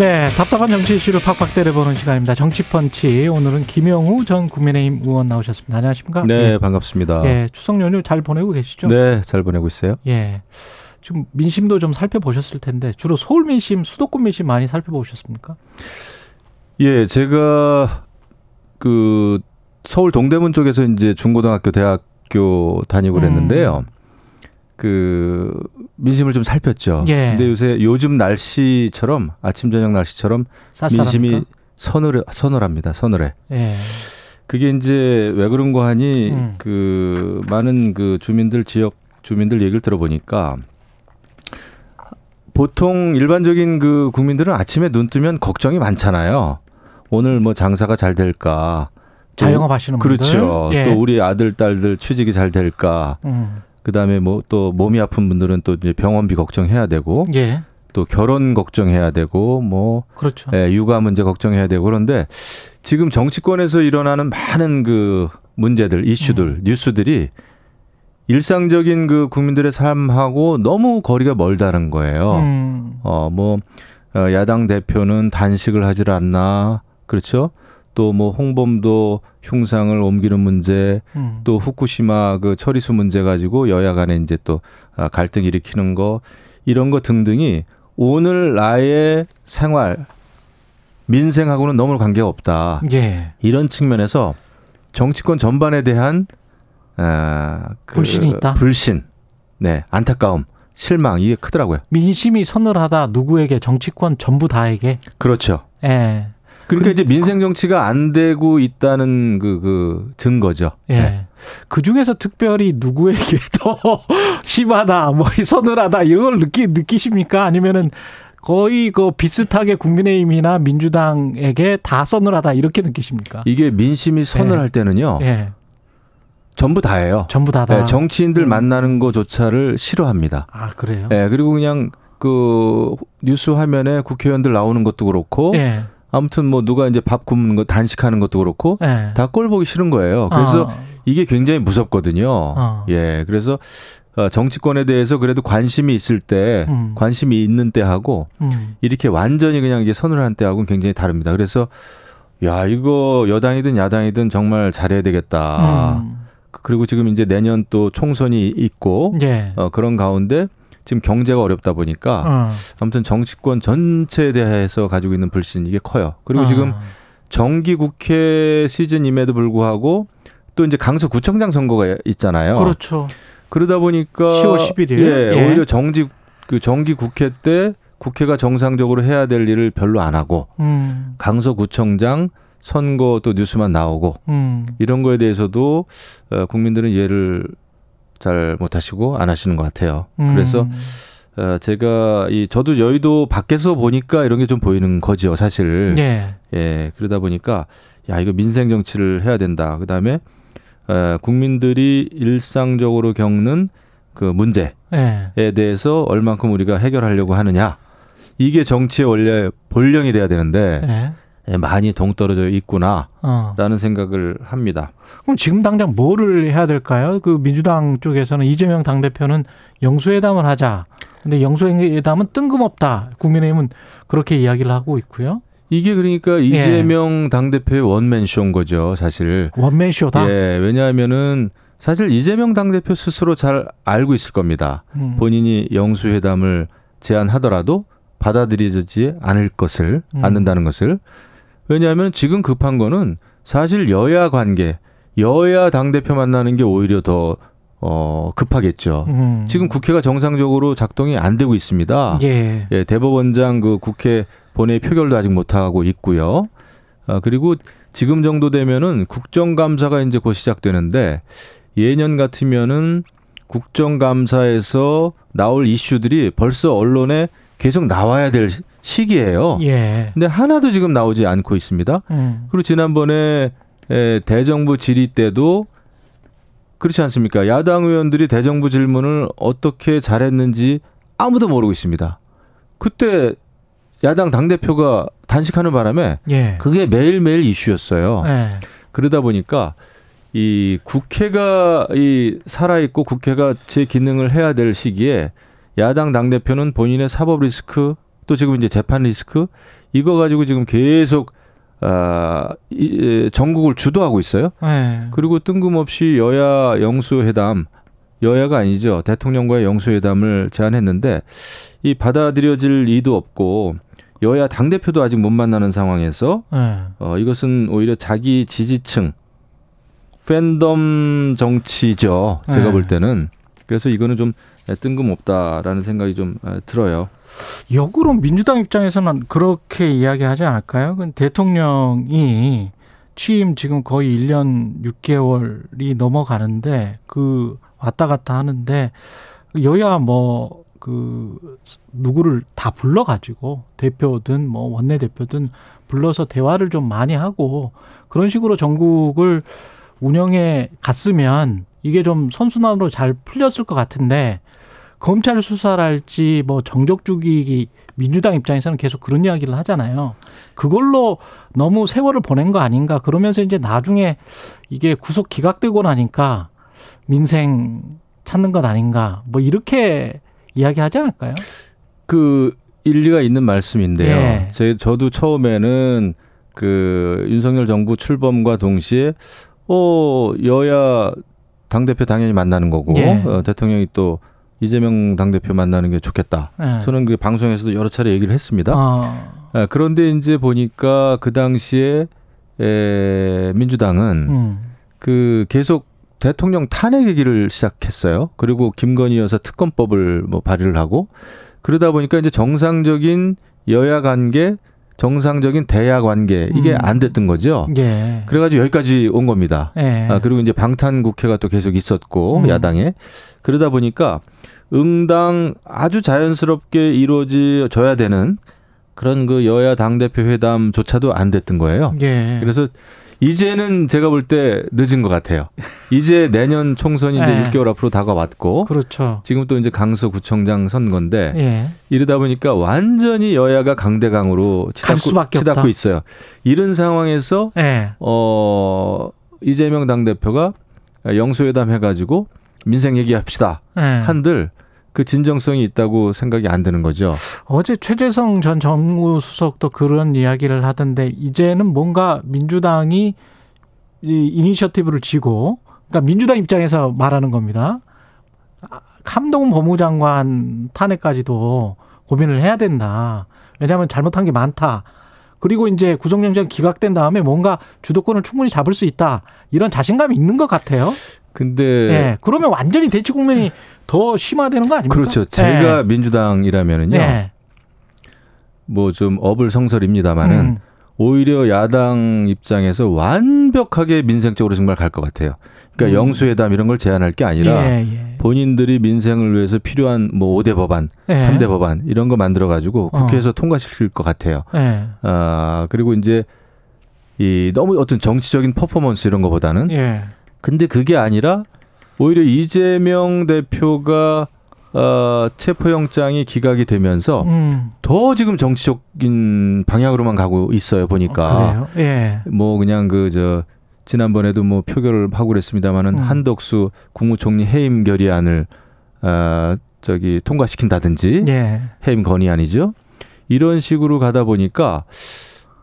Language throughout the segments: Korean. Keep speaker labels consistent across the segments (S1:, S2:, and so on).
S1: 네, 답답한 정치 이슈를 팍팍 때려보는 시간입니다. 정치펀치 오늘은 김영우 전 국민의힘 의원 나오셨습니다. 안녕하십니까?
S2: 네, 예. 반갑습니다.
S1: 예, 추석 연휴 잘 보내고 계시죠?
S2: 네, 잘 보내고 있어요.
S1: 예. 지금 민심도 좀 살펴보셨을 텐데 주로 서울 민심, 수도권 민심 많이 살펴보셨습니까?
S2: 예, 제가 그 서울 동대문 쪽에서 이제 중고등학교, 대학교 다니고 그랬는데요. 음. 그 민심을 좀 살폈죠. 예. 근데 요새 요즘 날씨처럼 아침 저녁 날씨처럼 쌀쌀합니까? 민심이 서늘 서늘합니다. 서늘해. 예. 그게 이제 왜 그런가 하니 음. 그 많은 그 주민들 지역 주민들 얘기를 들어보니까 보통 일반적인 그 국민들은 아침에 눈 뜨면 걱정이 많잖아요. 오늘 뭐 장사가 잘 될까?
S1: 자영업 하시는
S2: 분들 그렇죠. 예. 또 우리 아들 딸들 취직이 잘 될까? 음. 그다음에 뭐 또 몸이 아픈 분들은 또 이제 병원비 걱정해야 되고 예. 또 결혼 걱정해야 되고 뭐
S1: 그렇죠.
S2: 예, 육아 문제 걱정해야 되고 그런데 지금 정치권에서 일어나는 많은 그 문제들, 이슈들, 음. 뉴스들이 일상적인 그 국민들의 삶하고 너무 거리가 멀다는 거예요. 음. 어뭐 어, 야당 대표는 단식을 하질 않나 그렇죠? 또 뭐 홍범도 흉상을 옮기는 문제, 음. 또 후쿠시마 그 처리수 문제 가지고 여야 간에 이제 또 아, 갈등 일으키는 거 이런 거 등등이 오늘 나의 생활 민생하고는 너무 관계가 없다. 예. 이런 측면에서 정치권 전반에 대한 아,
S1: 그 불신이 있다.
S2: 불신, 네 안타까움, 실망 이게 크더라고요.
S1: 민심이 서늘하다 누구에게 정치권 전부 다에게.
S2: 그렇죠. 예. 그러니까 이제 민생 정치가 안 되고 있다는 그, 그 증거죠.
S1: 예. 네. 그 중에서 특별히 누구에게 더 심하다, 뭐 서늘하다 이런 걸 느끼 느끼십니까? 아니면은 거의 그 비슷하게 국민의힘이나 민주당에게 다 서늘하다 이렇게 느끼십니까?
S2: 이게 민심이 서늘할 예. 때는요. 예. 전부 다예요.
S1: 전부 다다.
S2: 네, 정치인들 음. 만나는 거조차를 싫어합니다.
S1: 아 그래요?
S2: 네, 그리고 그냥 그 뉴스 화면에 국회의원들 나오는 것도 그렇고 예. 아무튼 뭐 누가 이제 밥 굽는 거 단식하는 것도 그렇고 네. 다꼴 보기 싫은 거예요. 그래서 어. 이게 굉장히 무섭거든요. 어. 예. 그래서 어, 정치권에 대해서 그래도 관심이 있을 때 음. 관심이 있는 때 하고 음. 이렇게 완전히 그냥 이게 선을 때 하고는 굉장히 다릅니다. 그래서 야, 이거 여당이든 야당이든 정말 잘해야 되겠다. 음. 그리고 지금 이제 내년 또 총선이 있고 예. 어, 그런 가운데 지금 경제가 어렵다 보니까 어. 아무튼 정치권 전체에 대해서 가지고 있는 불신 이게 커요. 그리고 어. 지금 정기 국회 시즌임에도 불구하고 또 이제 강서구청장 선거가 있잖아요.
S1: 그렇죠.
S2: 그러다 보니까
S1: 10월 11일
S2: 예, 예. 오히려 정지 그 정기 국회 때 국회가 정상적으로 해야 될 일을 별로 안 하고 음. 강서구청장 선거 또 뉴스만 나오고 음. 이런 거에 대해서도 어, 국민들은 이해를 잘 못하시고 안 하시는 것 같아요. 음. 그래서 어, 제가 이 저도 여의도 밖에서 보니까 이런 게 좀 보이는 거죠, 사실. 예. 예. 그러다 보니까 야 이거 민생 정치를 해야 된다. 그 다음에 어, 국민들이 일상적으로 겪는 그 문제에 예. 대해서 얼만큼 우리가 해결하려고 하느냐. 이게 정치의 원래 본령이 돼야 되는데 예. 예, 많이 동떨어져 있구나라는 어. 생각을 합니다.
S1: 그럼 지금 당장 뭐를 해야 될까요? 그 민주당 쪽에서는 이재명 당대표는 영수회담을 하자. 근데 영수회담은 뜬금없다. 국민의힘은 그렇게 이야기를 하고 있고요.
S2: 이게 그러니까 이재명 예. 당대표의 원맨쇼인 거죠, 사실.
S1: 원맨쇼다?
S2: 예, 왜냐하면은 사실 이재명 당대표 스스로 잘 알고 있을 겁니다. 음. 본인이 영수회담을 제안하더라도 받아들여지지 않을 것을, 음. 않는다는 것을. 왜냐하면 지금 급한 거는 사실 여야 관계, 여야 당대표 만나는 게 오히려 더 어, 급하겠죠. 음. 지금 국회가 정상적으로 작동이 안 되고 있습니다. 예. 예 대법원장 그 국회 본회의 표결도 아직 못 하고 있고요. 아, 그리고 지금 정도 되면은 국정감사가 이제 곧 시작되는데 예년 같으면은 국정감사에서 나올 이슈들이 벌써 언론에 계속 나와야 될 시기예요. 예. 근데 하나도 지금 나오지 않고 있습니다. 음. 그리고 지난번에 에, 대정부 질의 때도 그렇지 않습니까? 야당 의원들이 대정부 질문을 어떻게 잘했는지 아무도 모르고 있습니다. 그때 야당 당 대표가 단식하는 바람에 예. 그게 매일 매일 이슈였어요. 예. 그러다 보니까 이 국회가 이 살아 있고 국회가 제 기능을 해야 될 시기에 야당 당 대표는 본인의 사법 리스크 또 지금 이제 재판 리스크 이거 가지고 지금 계속 아, 이, 전국을 주도하고 있어요. 네. 그리고 뜬금없이 여야 영수회담, 여야가 아니죠. 대통령과의 영수회담을 제안했는데 이 받아들여질 이도 없고 여야 당 대표도 아직 못 만나는 상황에서 네. 어, 이것은 오히려 자기 지지층 팬덤 정치죠. 제가 네. 볼 때는 그래서 이거는 좀 뜬금없다라는 생각이 좀 들어요.
S1: 역으로 민주당 입장에서는 그렇게 이야기하지 않을까요? 대통령이 취임 지금 거의 1년 6개월이 넘어가는데 그 왔다 갔다 하는데 여야 뭐 그 누구를 다 불러 가지고 대표든 뭐 원내 대표든 불러서 대화를 좀 많이 하고 그런 식으로 전국을 운영해 갔으면 이게 좀 선순환으로 잘 풀렸을 것 같은데 검찰 수사랄지 뭐 정적 주기 민주당 입장에서는 계속 그런 이야기를 하잖아요. 그걸로 너무 세월을 보낸 거 아닌가 그러면서 이제 나중에 이게 구속 기각되고 나니까 민생 찾는 것 아닌가 뭐 이렇게 이야기하지 않을까요?
S2: 그 일리가 있는 말씀인데요. 예. 제 저도 처음에는 그 윤석열 정부 출범과 동시에 어 여야 당 대표 당연히 만나는 거고 예. 어, 대통령이 또 이재명 당대표 만나는 게 좋겠다. 네. 저는 그 방송에서도 여러 차례 얘기를 했습니다. 아. 네, 그런데 이제 보니까 그 당시에 에, 민주당은 음. 그 계속 대통령 탄핵 얘기를 시작했어요. 그리고 김건희 여사 특검법을 뭐 발의를 하고 그러다 보니까 이제 정상적인 여야 관계 정상적인 대야 관계 이게 음. 안 됐던 거죠. 예. 그래가지고 여기까지 온 겁니다. 예. 아, 그리고 이제 방탄 국회가 또 계속 있었고 음. 야당에 그러다 보니까 응당 아주 자연스럽게 이루어져야 되는 그런 그 여야 당 대표 회담조차도 안 됐던 거예요. 예. 그래서 이제는 제가 볼 때 늦은 것 같아요. 이제 내년 총선이 이제 네. 6개월 앞으로 다가왔고, 그렇죠. 지금 또 이제 강서구청장 선거인데 예. 이러다 보니까 완전히 여야가 강대강으로 치닫고, 치닫고 있어요. 이런 상황에서 예. 어 이재명 당 대표가 영수회담 해가지고 민생 얘기합시다 예. 한들 그 진정성이 있다고 생각이 안 드는 거죠.
S1: 어제 최재성 전 정무수석도 그런 이야기를 하던데 이제는 뭔가 민주당이 이 이니셔티브를 쥐고 그러니까 민주당 입장에서 말하는 겁니다. 함동 법무장관 탄핵까지도 고민을 해야 된다. 왜냐하면 잘못한 게 많다. 그리고 이제 구속영장 기각된 다음에 뭔가 주도권을 충분히 잡을 수 있다. 이런 자신감이 있는 것 같아요.
S2: 근데
S1: 네, 그러면 완전히 대치 국면이 더 심화되는 거 아닙니까?
S2: 그렇죠. 제가 네. 민주당이라면은요. 네. 뭐좀 어불성설입니다마는 음. 오히려 야당 입장에서 완벽하게 민생적으로 정말 갈 것 같아요. 그러니까 음. 영수회담 이런 걸 제안할 게 아니라 예, 예. 본인들이 민생을 위해서 필요한 뭐 5대 법안, 예. 3대 법안 이런 거 만들어 가지고 국회에서 어. 통과시킬 것 같아요. 예. 아, 그리고 이제 이 너무 어떤 정치적인 퍼포먼스 이런 거보다는 예. 근데 그게 아니라 오히려 이재명 대표가 어, 체포영장이 기각이 되면서 음. 더 지금 정치적인 방향으로만 가고 있어요 보니까.
S1: 어, 예.
S2: 뭐 그냥 그 저 지난번에도 뭐 표결을 하고 그랬습니다마는 음. 한덕수 국무총리 해임 결의안을 어, 저기 통과시킨다든지 예. 해임 건의안이죠. 이런 식으로 가다 보니까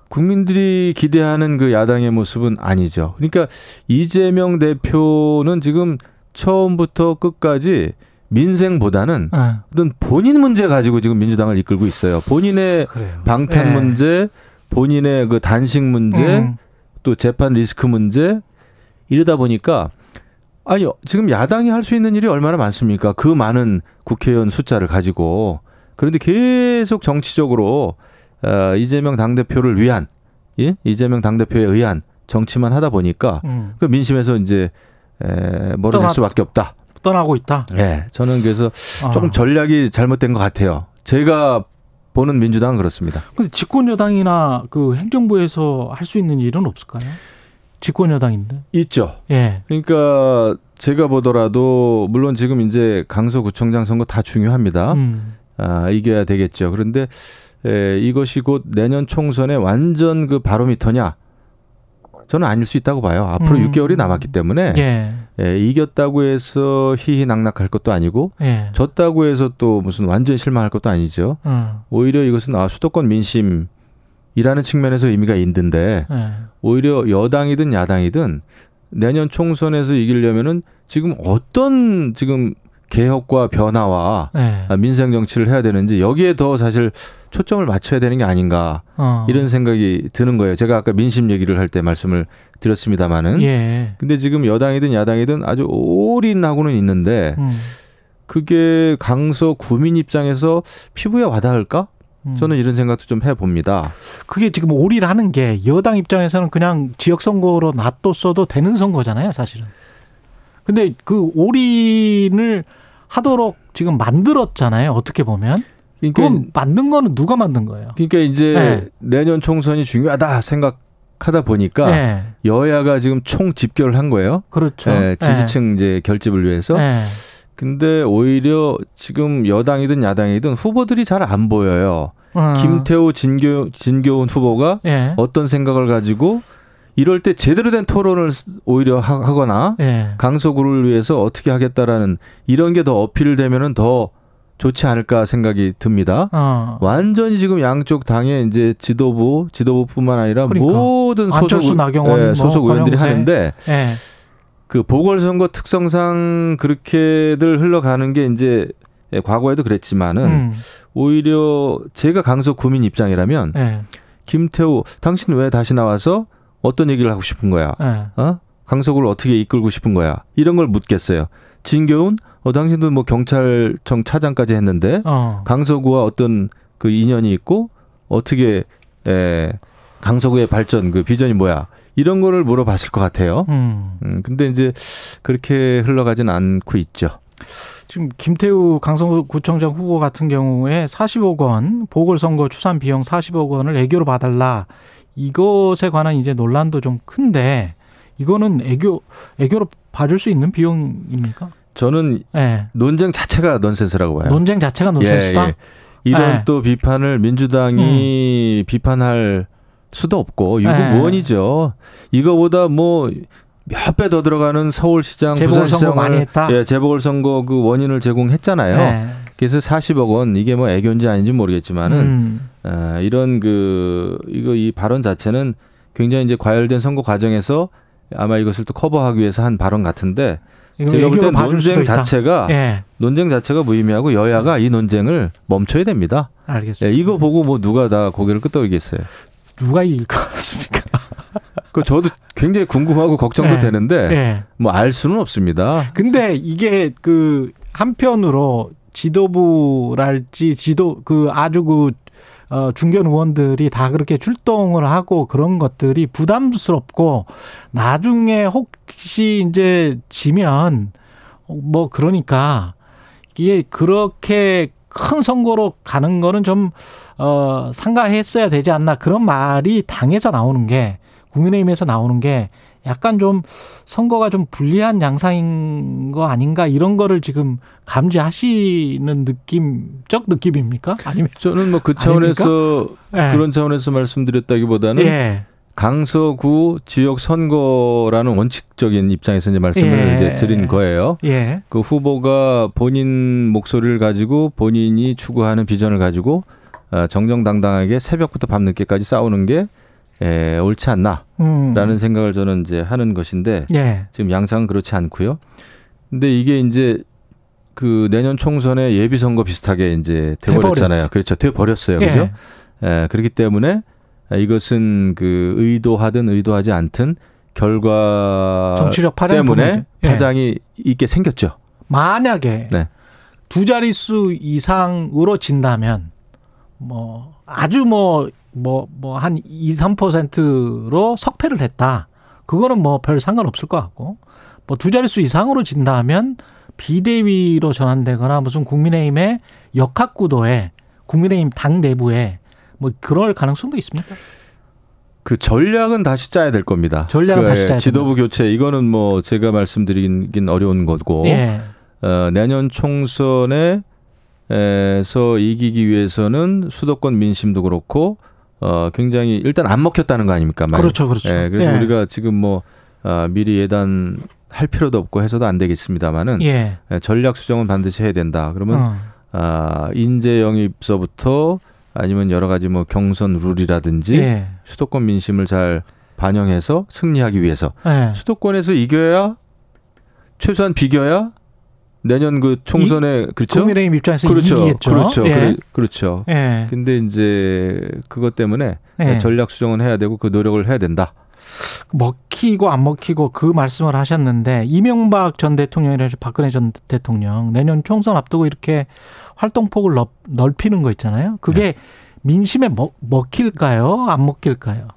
S2: 국민들이 기대하는 그 야당의 모습은 아니죠. 그러니까 이재명 대표는 지금 처음부터 끝까지 민생보다는 네. 어떤 본인 문제 가지고 지금 민주당을 이끌고 있어요. 본인의 그래요. 방탄 네. 문제, 본인의 그 단식 문제, 음. 또 재판 리스크 문제 이러다 보니까 아니요 지금 야당이 할 수 있는 일이 얼마나 많습니까? 그 많은 국회의원 숫자를 가지고 그런데 계속 정치적으로 어, 이재명 당 대표를 위한 예? 이재명 당 대표에 의한 정치만 하다 보니까 음. 그 민심에서 이제 에, 멀어질 수밖에 없다.
S1: 떠나고 있다.
S2: 예, 저는 그래서 아. 조금 전략이 잘못된 것 같아요. 제가 보는 민주당은 그렇습니다.
S1: 근데 집권 여당이나 그 행정부에서 할 수 있는 일은 없을까요? 집권 여당인데.
S2: 있죠. 예. 그러니까 제가 보더라도 물론 지금 이제 강서구청장 선거 다 중요합니다. 음. 아, 이겨야 되겠죠. 그런데 에, 이것이 곧 내년 총선의 완전 그 바로미터냐? 저는 아닐 수 있다고 봐요. 앞으로 음. 6개월이 남았기 때문에 예. 예, 이겼다고 해서 희희낙낙할 것도 아니고 예. 졌다고 해서 또 무슨 완전 실망할 것도 아니죠. 음. 오히려 이것은 아, 수도권 민심 이라는 측면에서 의미가 있는데 예. 오히려 여당이든 야당이든 내년 총선에서 이기려면은 지금 어떤 지금 개혁과 변화와 네. 민생 정치를 해야 되는지 여기에 더 사실 초점을 맞춰야 되는 게 아닌가 어. 이런 생각이 드는 거예요. 제가 아까 민심 얘기를 할 때 말씀을 드렸습니다마는 예. 근데 지금 여당이든 야당이든 아주 올인하고는 있는데 음. 그게 강서 구민 입장에서 피부에 와닿을까? 음. 저는 이런 생각도 좀 해봅니다.
S1: 그게 지금 올인하는 게 여당 입장에서는 그냥 지역 선거로 놔뒀어도 되는 선거잖아요, 사실은. 근데 그 올인을 하도록 지금 만들었잖아요. 어떻게 보면. 그러니까 그건 만든 거는 누가 만든 거예요?
S2: 그러니까 이제 네. 내년 총선이 중요하다 생각하다 보니까 네. 여야가 지금 총 집결을 한 거예요.
S1: 그렇죠.
S2: 네, 지지층 이제 결집을 위해서. 네. 근데 오히려 지금 여당이든 야당이든 후보들이 잘 안 보여요. 어. 김태호 진교 진교훈 후보가 예. 어떤 생각을 가지고 이럴 때 제대로 된 토론을 오히려 하거나 예. 강서구를 위해서 어떻게 하겠다라는 이런 게 더 어필되면은 더 좋지 않을까 생각이 듭니다. 어. 완전히 지금 양쪽 당의 이제 지도부, 지도부뿐만 아니라 그러니까. 모든 소속, 나경원, 예, 소속 뭐, 의원들이 하는데 예. 그 보궐선거 특성상 그렇게들 흘러가는 게 이제 과거에도 그랬지만은 음. 오히려 제가 강서 구민 입장이라면 예. 김태우 당신 왜 다시 나와서 어떤 얘기를 하고 싶은 거야? 네. 어? 강석을 어떻게 이끌고 싶은 거야? 이런 걸 묻겠어요. 진교훈, 어, 당신도 뭐 경찰청 차장까지 했는데 어. 강서구와 어떤 그 인연이 있고 어떻게 에, 강서구의 발전 그 비전이 뭐야? 이런 거를 물어봤을 것 같아요. 음. 음 근데 이제 그렇게 흘러가진 않고 있죠.
S1: 지금 김태우 강서구청장 후보 같은 경우에 40억 원 보궐선거 추산 비용 40억 원을 애교로 봐달라 이것에 관한 이제 논란도 좀 큰데 이거는 애교 애교로 봐줄 수 있는 비용입니까?
S2: 저는 네. 논쟁 자체가 넌센스라고 봐요.
S1: 논쟁 자체가 넌센스다. 예, 예.
S2: 이런 네. 또 비판을 민주당이 음. 비판할 수도 없고 유구무원이죠. 네. 이거보다 뭐 몇 배 더 들어가는 서울시장, 부산시장을 예, 재보궐선거 그 원인을 제공했잖아요. 네. 그래서 40억 원 이게 뭐 애교인지 아닌지 모르겠지만은 음. 어, 이런 그 이거 이 발언 자체는 굉장히 이제 과열된 선거 과정에서 아마 이것을 또 커버하기 위해서 한 발언 같은데 제가 볼 때 논쟁 자체가 예. 논쟁 자체가 무의미하고 여야가 이 논쟁을 멈춰야 됩니다.
S1: 알겠습니다.
S2: 예, 이거 보고 뭐 누가 다 고개를 끄덕이겠어요.
S1: 누가 이길 것 같습니까?
S2: 그 저도 굉장히 궁금하고 걱정도 예. 되는데 예. 뭐알 수는 없습니다.
S1: 근데 이게 그 한편으로 지도부랄지 지도 그 아주 그 어, 중견 의원들이 다 그렇게 출동을 하고 그런 것들이 부담스럽고 나중에 혹시 이제 지면 뭐 그러니까 이게 그렇게 큰 선거로 가는 거는 좀, 어, 상가했어야 되지 않나 그런 말이 당에서 나오는 게 국민의힘에서 나오는 게 약간 좀 선거가 좀 불리한 양상인 거 아닌가 이런 거를 지금 감지하시는 느낌적 느낌입니까?
S2: 아니면 저는 뭐 그 차원에서 네. 그런 차원에서 말씀드렸다기보다는 네. 강서구 지역 선거라는 원칙적인 입장에서 이제 말씀을 예. 이제 드린 거예요. 예. 그 후보가 본인 목소리를 가지고 본인이 추구하는 비전을 가지고 어, 정정당당하게 새벽부터 밤늦게까지 싸우는 게 에, 옳지 않나라는 음. 생각을 저는 이제 하는 것인데 예. 지금 양상은 그렇지 않고요. 근데 이게 이제 그 내년 총선에 예비 선거 비슷하게 이제 돼버렸잖아요. 그렇죠. 돼버렸어요. 예. 그죠? 예, 그렇기 때문에 이것은 그 의도하든 의도하지 않든 결과 정치력 때문에 예. 파장이 있게 생겼죠.
S1: 만약에 네. 두 자릿수 이상으로 진다면 뭐 아주 뭐 뭐, 뭐, 한 2, 3%로 석패를 했다. 그거는 뭐 별 상관없을 것 같고, 뭐 두 자릿수 이상으로 진다면 비대위로 전환되거나 무슨 국민의힘의 역학 구도에 국민의힘 당 내부에 뭐 그럴 가능성도 있습니까?
S2: 그 전략은 다시 짜야 될 겁니다.
S1: 전략은 그 다시 짜야
S2: 지도부 됩니다. 교체 이거는 뭐 제가 말씀드리긴 어려운 거고 예. 어, 내년 총선에 에서 이기기 위해서는 수도권 민심도 그렇고 어 굉장히 일단 안 먹혔다는 거 아닙니까?
S1: 말. 그렇죠, 그렇죠.
S2: 예, 그래서 예. 우리가 지금 뭐 아, 미리 예단 할 필요도 없고 해서도 안 되겠습니다만은 예. 예, 전략 수정은 반드시 해야 된다. 그러면 어. 아, 인재 영입서부터 아니면 여러 가지 뭐 경선 룰이라든지 예. 수도권 민심을 잘 반영해서 승리하기 위해서 예. 수도권에서 이겨야 최소한 비겨야 내년 그 총선에 이, 그렇죠.
S1: 국민의힘 입장에서
S2: 그렇죠.
S1: 이기겠죠.
S2: 그렇죠. 예. 그래, 그렇죠. 예. 근데 이제 그것 때문에 예. 전략 수정은 해야 되고 그 노력을 해야 된다.
S1: 먹히고 안 먹히고 그 말씀을 하셨는데 이명박 전 대통령이라 박근혜 전 대통령 내년 총선 앞두고 이렇게 활동폭을 넓, 넓히는 거 있잖아요. 그게 네. 민심에 먹, 먹힐까요? 안 먹힐까요?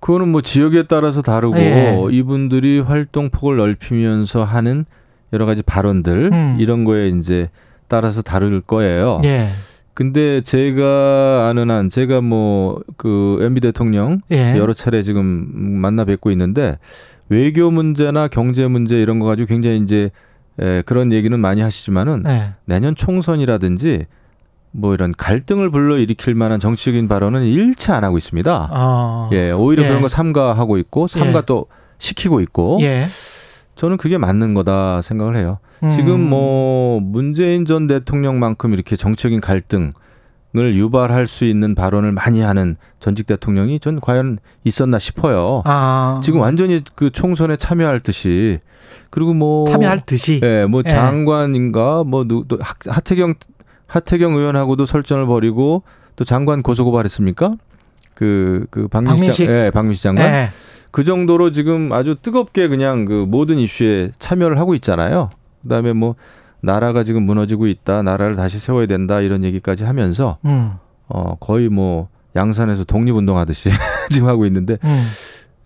S2: 그거는 뭐 지역에 따라서 다르고 네. 이분들이 활동폭을 넓히면서 하는 여러 가지 발언들 음. 이런 거에 이제 따라서 다를 거예요. 네. 근데 제가 아는 한 제가 뭐 그 MB 대통령 예. 여러 차례 지금 만나 뵙고 있는데 외교 문제나 경제 문제 이런 거 가지고 굉장히 이제 에, 그런 얘기는 많이 하시지만은 예. 내년 총선이라든지 뭐 이런 갈등을 불러 일으킬 만한 정치적인 발언은 일체 안 하고 있습니다. 아. 예, 오히려 예. 그런 거 삼가하고 있고 삼가 예. 또 시키고 있고. 예. 저는 그게 맞는 거다 생각을 해요. 음. 지금 뭐 문재인 전 대통령만큼 이렇게 정치적인 갈등을 유발할 수 있는 발언을 많이 하는 전직 대통령이 전 과연 있었나 싶어요. 아. 지금 완전히 그 총선에 참여할 듯이 그리고 뭐
S1: 참여할 듯이
S2: 예, 뭐 예. 장관인가 뭐또 하태경 하태경 의원하고도 설전을 벌이고 또 장관 고소 고발했습니까? 그, 그 박민식, 박민식. 예, 박민식 장관. 예. 그 정도로 지금 아주 뜨겁게 그냥 그 모든 이슈에 참여를 하고 있잖아요. 그다음에 뭐 나라가 지금 무너지고 있다, 나라를 다시 세워야 된다 이런 얘기까지 하면서 음. 어 거의 뭐 양산에서 독립운동 하듯이 지금 하고 있는데 음.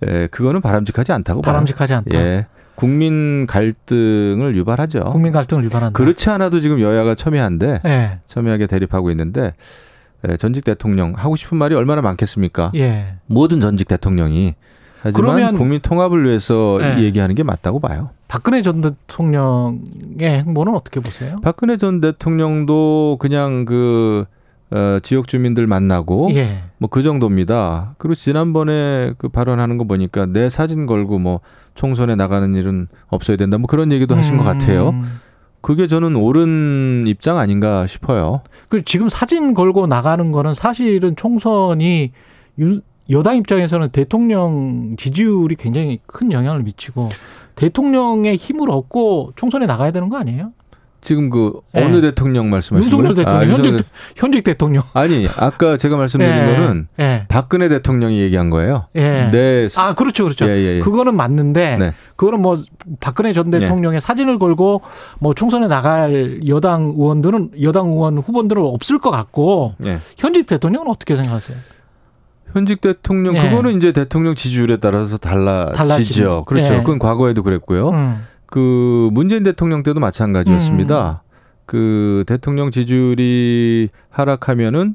S2: 예, 그거는 바람직하지 않다고
S1: 바람직하지
S2: 봐요. 않다. 예. 국민 갈등을 유발하죠.
S1: 국민 갈등을 유발한다.
S2: 그렇지 않아도 지금 여야가 첨예한데 예. 첨예하게 대립하고 있는데 예, 전직 대통령 하고 싶은 말이 얼마나 많겠습니까? 예. 모든 전직 대통령이 그러면 국민 통합을 위해서 네. 얘기하는 게 맞다고 봐요.
S1: 박근혜 전 대통령의 행보는 어떻게 보세요?
S2: 박근혜 전 대통령도 그냥 그 어, 지역 주민들 만나고 예. 뭐그 정도입니다. 그리고 지난번에 그 발언하는 거 보니까 내 사진 걸고 뭐 총선에 나가는 일은 없어야 된다. 뭐 그런 얘기도 하신 음. 것 같아요. 그게 저는 옳은 입장 아닌가 싶어요.
S1: 그 지금 사진 걸고 나가는 거는 사실은 총선이 윤, 여당 입장에서는 대통령 지지율이 굉장히 큰 영향을 미치고 대통령의 힘을 얻고 총선에 나가야 되는 거 아니에요?
S2: 지금 그 네. 어느 대통령 말씀하시는
S1: 거예요? 윤석열 대통령, 아, 현직, 현직 대통령.
S2: 아니 아까 제가 말씀드린 네. 거는 네. 박근혜 대통령이 얘기한 거예요.
S1: 네. 네. 아 그렇죠, 그렇죠. 예, 예, 예. 그거는 맞는데 네. 그거는 뭐 박근혜 전 대통령의 사진을 걸고 뭐 총선에 나갈 여당 의원들은 여당 의원 후보들은 없을 것 같고 현직 대통령은 어떻게 생각하세요?
S2: 현직 대통령 예. 그거는 이제 대통령 지지율에 따라서 달라지죠. 그렇죠. 예. 그건 과거에도 그랬고요. 음. 그 문재인 대통령 때도 마찬가지였습니다. 음. 그 대통령 지지율이 하락하면은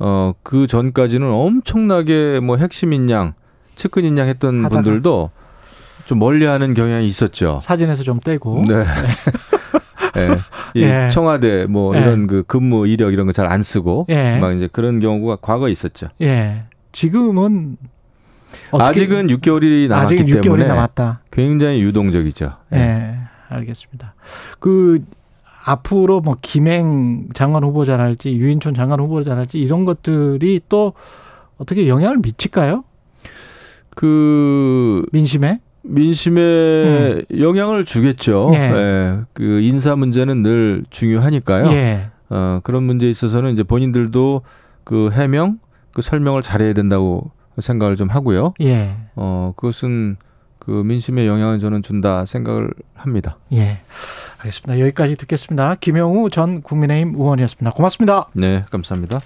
S2: 어 그 전까지는 엄청나게 뭐 핵심인 양, 측근인 양 했던 하다가. 분들도 좀 멀리하는 경향이 있었죠.
S1: 사진에서 좀 떼고. 네.
S2: 네. 이 예. 청와대 뭐 예. 이런 그 근무 이력 이런 거 잘 안 쓰고 예. 막 이제 그런 경우가 과거에 있었죠.
S1: 예. 지금은
S2: 아직은 6개월이 남았기 아직은 6개월이 때문에 남았다. 굉장히 유동적이죠.
S1: 네. 네, 알겠습니다. 그 앞으로 뭐 김행 장관 후보자랄지 유인촌 장관 후보자랄지 이런 것들이 또 어떻게 영향을 미칠까요?
S2: 그
S1: 민심에
S2: 민심에 음. 영향을 주겠죠. 예. 예. 그 인사 문제는 늘 중요하니까요. 예. 어, 그런 문제에 있어서는 이제 본인들도 그 해명 그 설명을 잘해야 된다고 생각을 좀 하고요. 예. 어, 그것은 그 민심에 영향을 저는 준다 생각을 합니다.
S1: 예. 알겠습니다. 여기까지 듣겠습니다. 김영우 전 국민의힘 의원이었습니다. 고맙습니다.
S2: 네, 감사합니다.